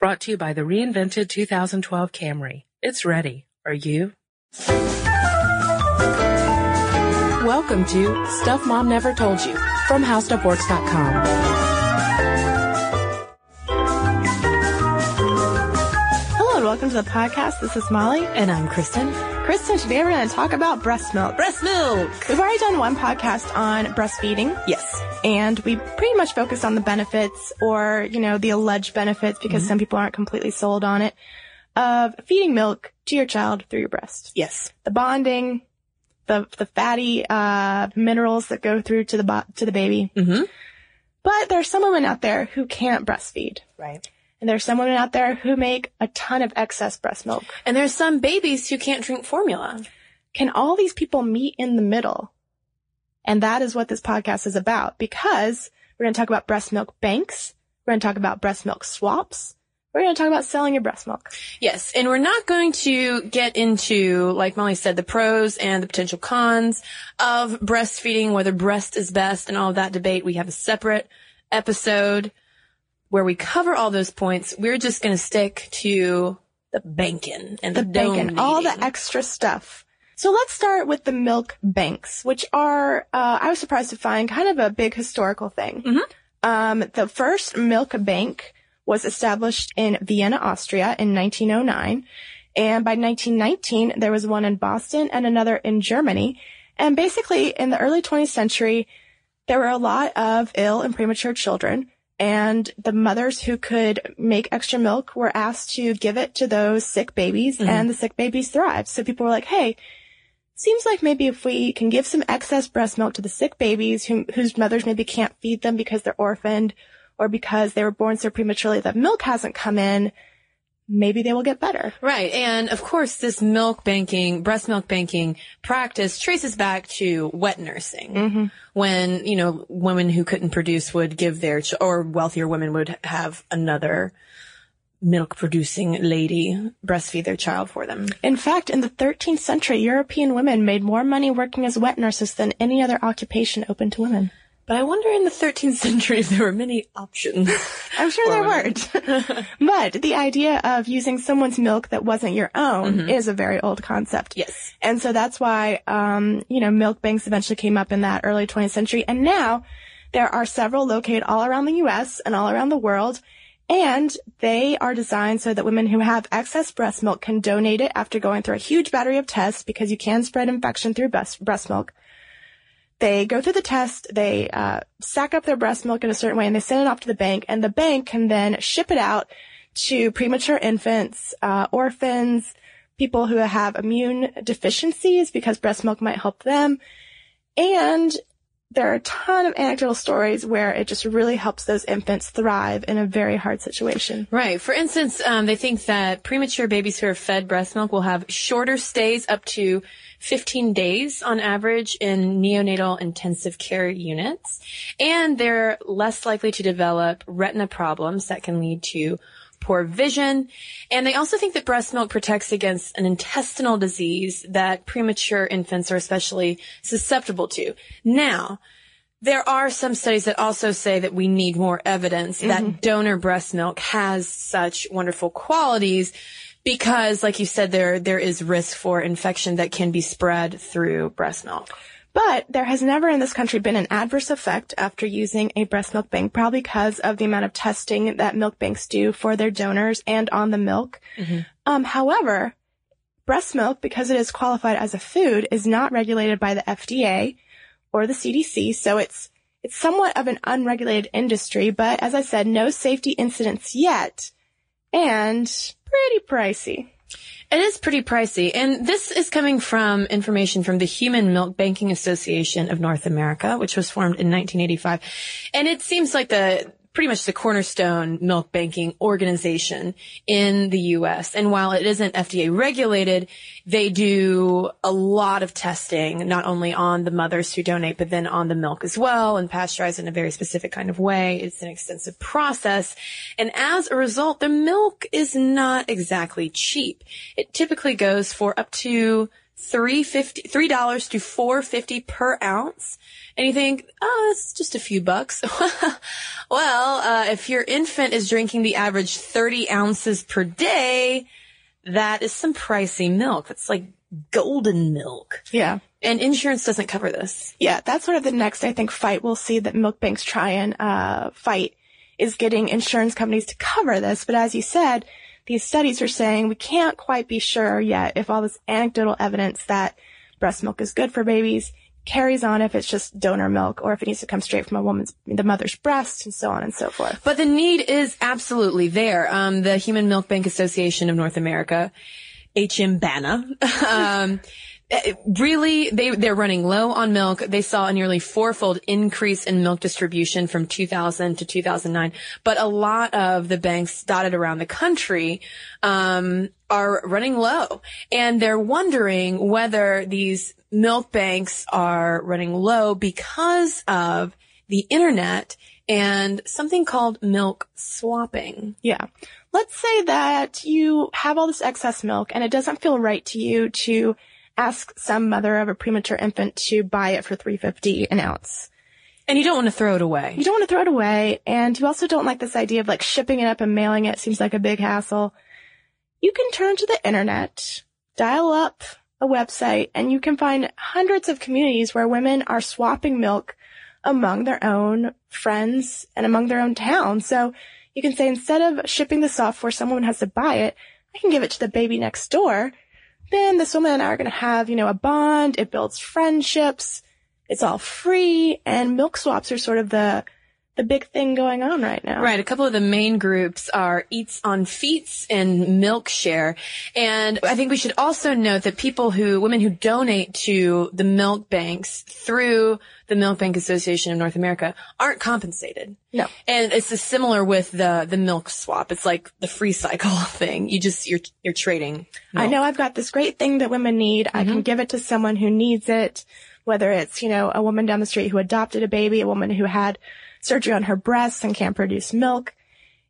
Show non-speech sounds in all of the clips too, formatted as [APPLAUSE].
Brought to you by the reinvented 2012 Camry. It's ready. Are you? Welcome to Stuff Mom Never Told You from HowStuffWorks.com. welcome to the podcast. This is Molly. And I'm Kristen. Kristen, today we're going to talk about breast milk. Breast milk! We've already done one podcast on breastfeeding. Yes. And we pretty much focused on the benefits or, you know, the alleged benefits because some people aren't completely sold on it of feeding milk to your child through your breast. Yes. The bonding, the, the fatty, uh, minerals that go through to the, bo- to the baby. Mm-hmm. But there are some women out there who can't breastfeed. Right. And there's some women out there who make a ton of excess breast milk. And there's some babies who can't drink formula. can all these people meet in the middle? And that is what this podcast is about because we're going to talk about breast milk banks. We're going to talk about breast milk swaps. We're going to talk about selling your breast milk. Yes. And we're not going to get into, like Molly said, the pros and the potential cons of breastfeeding, whether breast is best and all of that debate. We have a separate episode where we cover all those points. We're just going to stick to the banking and the, The bacon, all the extra stuff. So let's start with the milk banks, which are, uh, I was surprised to find kind of a big historical thing. Mhm. Um, the first milk bank was established in Vienna, Austria in 1909. And by 1919, there was one in Boston and another in Germany. And basically in the early 20th century, there were a lot of ill and premature children. And the mothers who could make extra milk were asked to give it to those sick babies Mhm. and the sick babies thrived. So people were like, Hey, seems like maybe if we can give some excess breast milk to the sick babies who, whose mothers maybe can't feed them because they're orphaned or because they were born so prematurely that milk hasn't come in, maybe they will get better. Right. And of course, this milk banking, breast milk banking practice traces back to wet nursing. Mm-hmm. When, you know, women who couldn't produce would give their, ch- or wealthier women would have another milk producing lady breastfeed their child for them. In fact, in the 13th century, European women made more money working as wet nurses than any other occupation open to women. But I wonder in the 13th century if there were many options. I'm sure there weren't. [LAUGHS] but the idea of using someone's milk that wasn't your own is a very old concept. yes. And so that's why, um, you know, milk banks eventually came up in that early 20th century. And now there are several located all around the U.S. and all around the world. And they are designed so that women who have excess breast milk can donate it after going through a huge battery of tests because you can spread infection through breast, breast milk. They go through the test, they uh, sack up their breast milk in a certain way, and they send it off to the bank, and the bank can then ship it out to premature infants, uh, orphans, people who have immune deficiencies because breast milk might help them. And there are a ton of anecdotal stories where it just really helps those infants thrive in a very hard situation. Right. For instance, um, they think that premature babies who are fed breast milk will have shorter stays up to 15 days on average in neonatal intensive care units. And they're less likely to develop retina problems that can lead to poor vision. And they also think that breast milk protects against an intestinal disease that premature infants are especially susceptible to. Now, there are some studies that also say that we need more evidence that mm-hmm. donor breast milk has such wonderful qualities because, like you said, there there is risk for infection that can be spread through breast milk. But there has never in this country been an adverse effect after using a breast milk bank, probably because of the amount of testing that milk banks do for their donors and on the milk. Um, however, breast milk, because it is qualified as a food, is not regulated by the FDA or the CDC, so it's it's somewhat of an unregulated industry. But as I said, no safety incidents yet, and pretty pricey. It is pretty pricey. And this is coming from information from the Human Milk Banking Association of North America, which was formed in 1985. And it seems like the pretty much the cornerstone milk banking organization in the US. And while it isn't FDA regulated, they do a lot of testing, not only on the mothers who donate, but then on the milk as well and pasteurize in a very specific kind of way. It's an extensive process. And as a result, the milk is not exactly cheap. It typically goes for up to three fifty three dollars to four fifty per ounce. And you think, oh, it's just a few bucks. [LAUGHS] well, uh, if your infant is drinking the average 30 ounces per day, that is some pricey milk. That's like golden milk. Yeah. And insurance doesn't cover this. Yeah, that's sort of the next, I think, fight we'll see that milk banks try and uh, fight is getting insurance companies to cover this. But as you said, these studies are saying we can't quite be sure yet if all this anecdotal evidence that breast milk is good for babies carries on if it's just donor milk or if it needs to come straight from a woman's, the mother's breast and so on and so forth. But the need is absolutely there. Um, the Human Milk Bank Association of North America, HMBANA, [LAUGHS] um, really they they're running low on milk. They saw a nearly fourfold increase in milk distribution from 2000 to 2009 but a lot of the banks dotted around the country um, are running low. And they're wondering whether these milk banks are running low because of the internet and something called milk swapping. Yeah. Let's say that you have all this excess milk and it doesn't feel right to you to ask some mother of a premature infant to buy it for 350 an ounce. and you don't want to throw it away You don't want to throw it away and you also don't like this idea of like shipping it up and mailing it seems like a big hassle. You can turn to the internet, dial up a website and you can find hundreds of communities where women are swapping milk among their own friends and among their own towns. So you can say instead of shipping this off where someone has to buy it, I can give it to the baby next door. Then this woman and I are going to have, you know, a bond. It builds friendships. It's all free and milk swaps are sort of the, the big thing going on right now. Right. A couple of the main groups are Eats on Feets and Milkshare. And I think we should also note that people who, women who donate to the milk banks through the Milk Bank Association of North America aren't compensated. No. And it's similar with the, the milk swap. It's like the free cycle [LAUGHS] thing. You just, you're, you're trading. I know I've got this great thing that women need. I can mm-hmm. give it to someone who needs it, whether it's, you know, a woman down the street who adopted a baby, a woman who had surgery on her breasts and can't produce milk.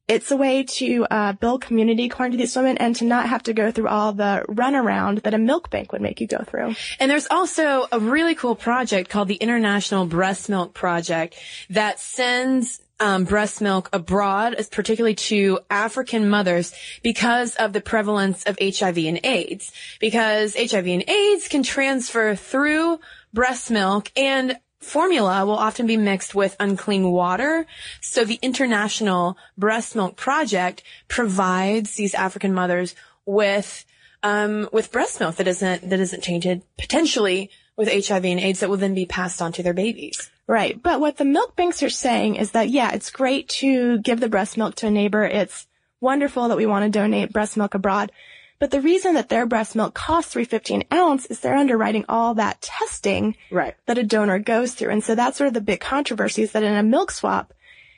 It's a way to uh, build community according to these women and to not have to go through all the runaround that a milk bank would make you go through. And there's also a really cool project called the International Breast Milk Project that sends um, breast milk abroad, particularly to African mothers, because of the prevalence of HIV and AIDS. Because HIV and AIDS can transfer through breast milk and formula will often be mixed with unclean water. So the International Breast Milk Project provides these African mothers with um, with breast milk that isn't that isn't tainted potentially with HIV and AIDS that will then be passed on to their babies. Right. But what the milk banks are saying is that, yeah, it's great to give the breast milk to a neighbor. It's wonderful that we want to donate breast milk abroad. But the reason that their breast milk costs 350 an ounce is they're underwriting all that testing Right. that a donor goes through. And so that's sort of the big controversy is that in a milk swap,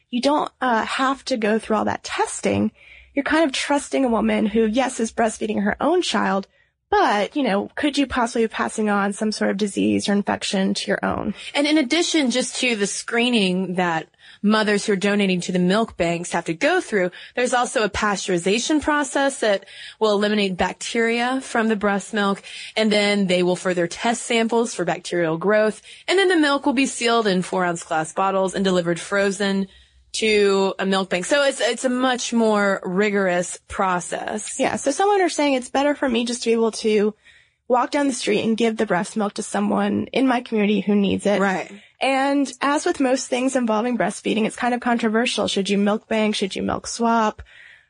you don't uh, have to go through all that testing. You're kind of trusting a woman who, yes, is breastfeeding her own child, but, you know, could you possibly be passing on some sort of disease or infection to your own? And in addition, just to the screening that mothers who are donating to the milk banks have to go through, there's also a pasteurization process that will eliminate bacteria from the breast milk. And then they will further test samples for bacterial growth. And then the milk will be sealed in four ounce glass bottles and delivered frozen to a milk bank. So it's, it's a much more rigorous process. Yeah, so someone are saying it's better for me just to be able to walk down the street and give the breast milk to someone in my community who needs it. Right. And as with most things involving breastfeeding, it's kind of controversial. Should you milk bank? Should you milk swap?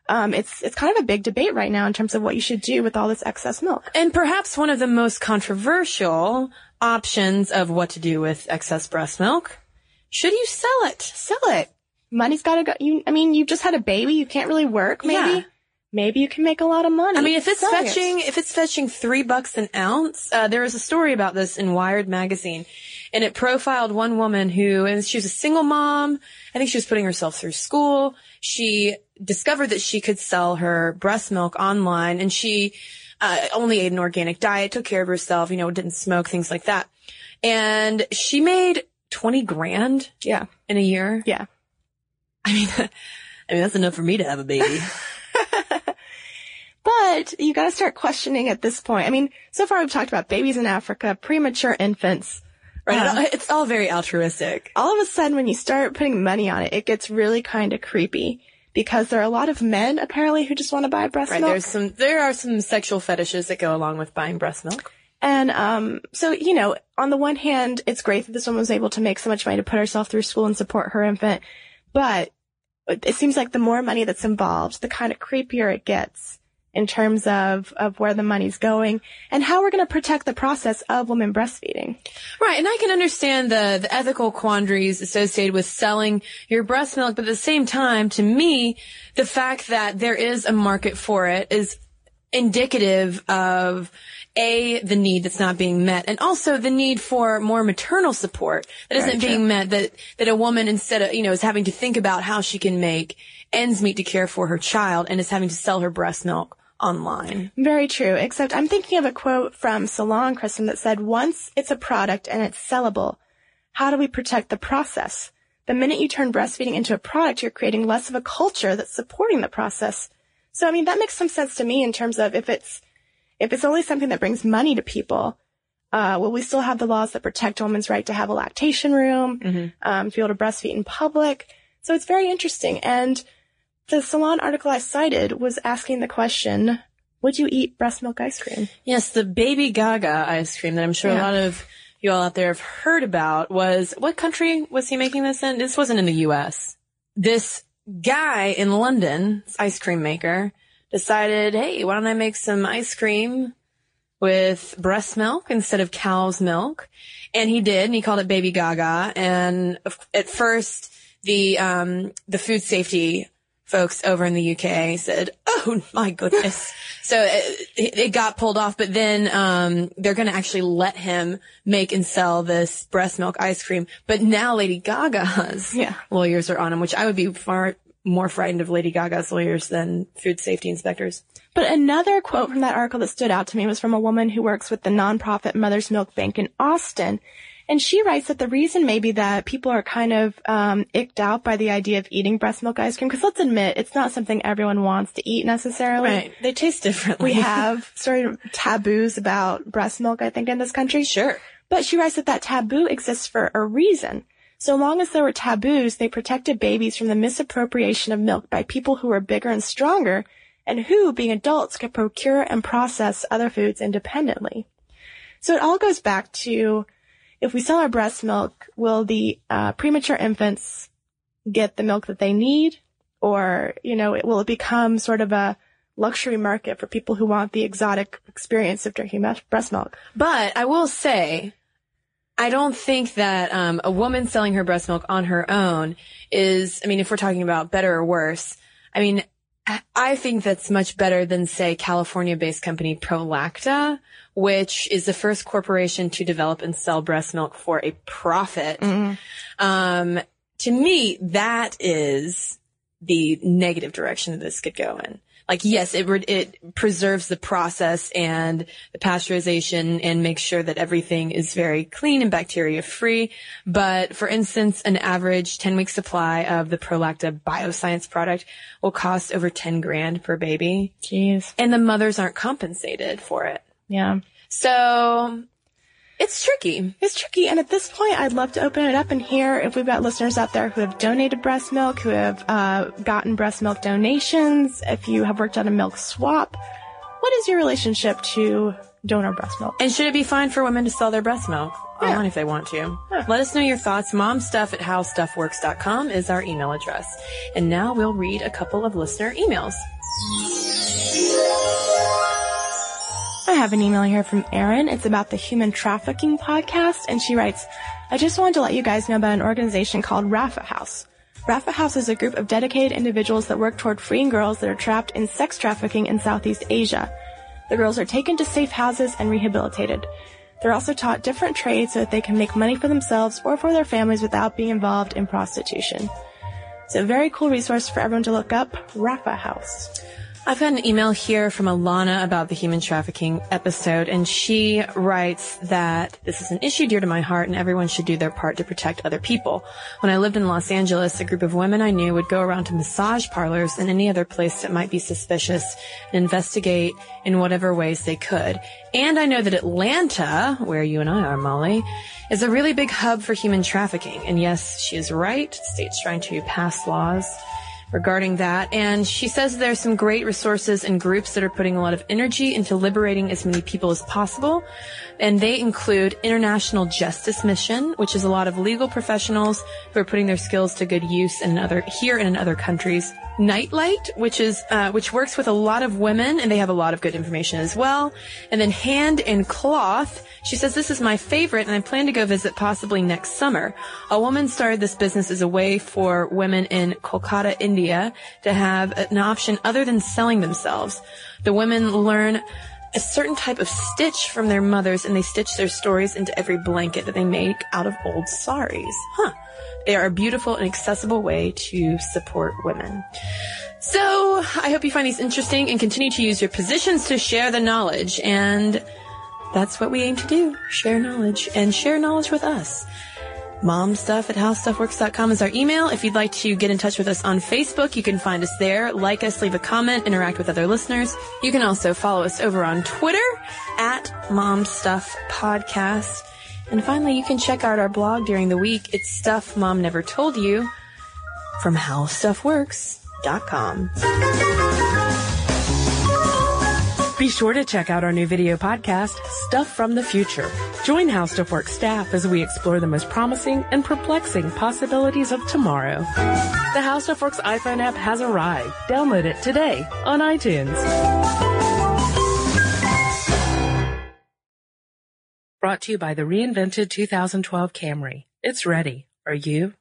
Um, it's it's kind of a big debate right now in terms of what you should do with all this excess milk. And perhaps one of the most controversial options of what to do with excess breast milk. Should you sell it? Sell it. Money's got to go. You, I mean, you just had a baby. You can't really work. Maybe, Yeah. Maybe you can make a lot of money. I mean, if it's it. fetching, if it's fetching three bucks an ounce, uh, there was a story about this in Wired magazine, and it profiled one woman who, and she was a single mom. I think she was putting herself through school. She discovered that she could sell her breast milk online, and she uh, only ate an organic diet, took care of herself, you know, didn't smoke, things like that. And she made twenty grand Yeah, in a year. yeah. I mean, [LAUGHS] I mean that's enough for me to have a baby. [LAUGHS] But you got to start questioning at this point. I mean, so far we've talked about babies in Africa, premature infants. Right? Uh, it's all very altruistic. all of a sudden when you start putting money on it, it gets really kind of creepy because there are a lot of men apparently who just want to buy breast milk. Right. milk. There's some, there are some sexual fetishes that go along with buying breast milk. And um, so, you know, on the one hand, it's great that this woman was able to make so much money to put herself through school and support her infant. But it seems like the more money that's involved, the kind of creepier it gets in terms of, of where the money's going and how we're going to protect the process of women breastfeeding. Right, and I can understand the, the ethical quandaries associated with selling your breast milk, but at the same time, to me, the fact that there is a market for it is indicative of a the need that's not being met, and also the need for more maternal support that isn't Very being true. met. That that a woman instead of you know is having to think about how she can make ends meet to care for her child, and is having to sell her breast milk online. Very true, except I'm thinking of a quote from Salon Kristen that said, once it's a product and it's sellable, how do we protect the process? The minute you turn breastfeeding into a product, you're creating less of a culture that's supporting the process. So, I mean, that makes some sense to me in terms of if it's, if it's only something that brings money to people, uh, will we still have the laws that protect a woman's right to have a lactation room, um, to be able to breastfeed in public? So it's very interesting. And the Salon article I cited was asking the question, would you eat breast milk ice cream? Yes, the Baby Gaga ice cream that I'm sure a lot of you all out there have heard about was what country was he making this in? This wasn't in the U.S. This guy in London, this ice cream maker, decided, hey, why don't I make some ice cream with breast milk instead of cow's milk? And he did, and he called it Baby Gaga. And at first, the um, the food safety folks over in the UK said, "Oh my goodness!" [LAUGHS] so it, it got pulled off, but then um, they're going to actually let him make and sell this breast milk ice cream. But now Lady Gaga's Yeah. lawyers are on him, which I would be far more frightened of Lady Gaga's lawyers than food safety inspectors. But another quote from that article that stood out to me was from a woman who works with the nonprofit Mother's Milk Bank in Austin. And she writes that the reason maybe that people are kind of um, icked out by the idea of eating breast milk ice cream, because let's admit, it's not something everyone wants to eat necessarily. Right. They taste differently. We [LAUGHS] have sort of taboos about breast milk, I think, in this country. sure. But she writes that that taboo exists for a reason. So long as there were taboos, they protected babies from the misappropriation of milk by people who were bigger and stronger and who, being adults, could procure and process other foods independently. So it all goes back to if we sell our breast milk, will the uh, premature infants get the milk that they need? Or, you know, it, will it become sort of a luxury market for people who want the exotic experience of drinking breast milk? But I will say, I don't think that um, a woman selling her breast milk on her own is, I mean, if we're talking about better or worse, I mean, I- think that's much better than, say, California-based company Prolacta, which is the first corporation to develop and sell breast milk for a profit. Um, to me, that is the negative direction that this could go in. Like, yes, it it preserves the process and the pasteurization and makes sure that everything is very clean and bacteria free. But for instance, an average 10 week supply of the Prolacta bioscience product will cost over 10 grand per baby. Jeez. And the mothers aren't compensated for it. Yeah. So it's tricky. It's tricky, and at this point, I'd love to open it up and hear if we've got listeners out there who have donated breast milk, who have uh, gotten breast milk donations, if you have worked on a milk swap. What is your relationship to donor breast milk? And should it be fine for women to sell their breast milk Yeah. online if they want to? Yeah. Let us know your thoughts. Momstuff at howstuffworks.com is our email address. And now we'll read a couple of listener emails. I have an email here from Erin. It's about the Human Trafficking Podcast, and she writes, I just wanted to let you guys know about an organization called Rapha House. Rapha House is a group of dedicated individuals that work toward freeing girls that are trapped in sex trafficking in Southeast Asia. The girls are taken to safe houses and rehabilitated. They're also taught different trades so that they can make money for themselves or for their families without being involved in prostitution. It's a very cool resource for everyone to look up, Rapha House. I've got an email here from Alana about the human trafficking episode, and she writes that this is an issue dear to my heart and everyone should do their part to protect other people. When I lived in Los Angeles, a group of women I knew would go around to massage parlors and any other place that might be suspicious and investigate in whatever ways they could. And I know that Atlanta, where you and I are, Molly, is a really big hub for human trafficking. And yes, she is right. State's trying to pass laws regarding that. And she says there's some great resources and groups that are putting a lot of energy into liberating as many people as possible. And they include International Justice Mission, which is a lot of legal professionals who are putting their skills to good use in other, here and in other countries. Nightlight, which is, uh, which works with a lot of women and they have a lot of good information as well. And then Hand and Cloth. She says, this is my favorite and I plan to go visit possibly next summer. A woman started this business as a way for women in Kolkata, India to have an option other than selling themselves. The women learn a certain type of stitch from their mothers and they stitch their stories into every blanket that they make out of old saris. Huh. They are a beautiful and accessible way to support women. So I hope you find these interesting and continue to use your positions to share the knowledge. And that's what we aim to do. Share knowledge and share knowledge with us. Momstuff at howstuffworks.com is our email. If you'd like to get in touch with us on Facebook, you can find us there. Like us, leave a comment, interact with other listeners. You can also follow us over on Twitter at Momstuff Podcast. And finally, you can check out our blog during the week. It's Stuff Mom Never Told You from HowStuffWorks.com. Be sure to check out our new video podcast, Stuff from the Future. Join How Stuff Works staff as we explore the most promising and perplexing possibilities of tomorrow. The How Stuff Works iPhone app has arrived. Download it today on iTunes. Brought to you by the reinvented 2012 Camry. It's ready. Are you?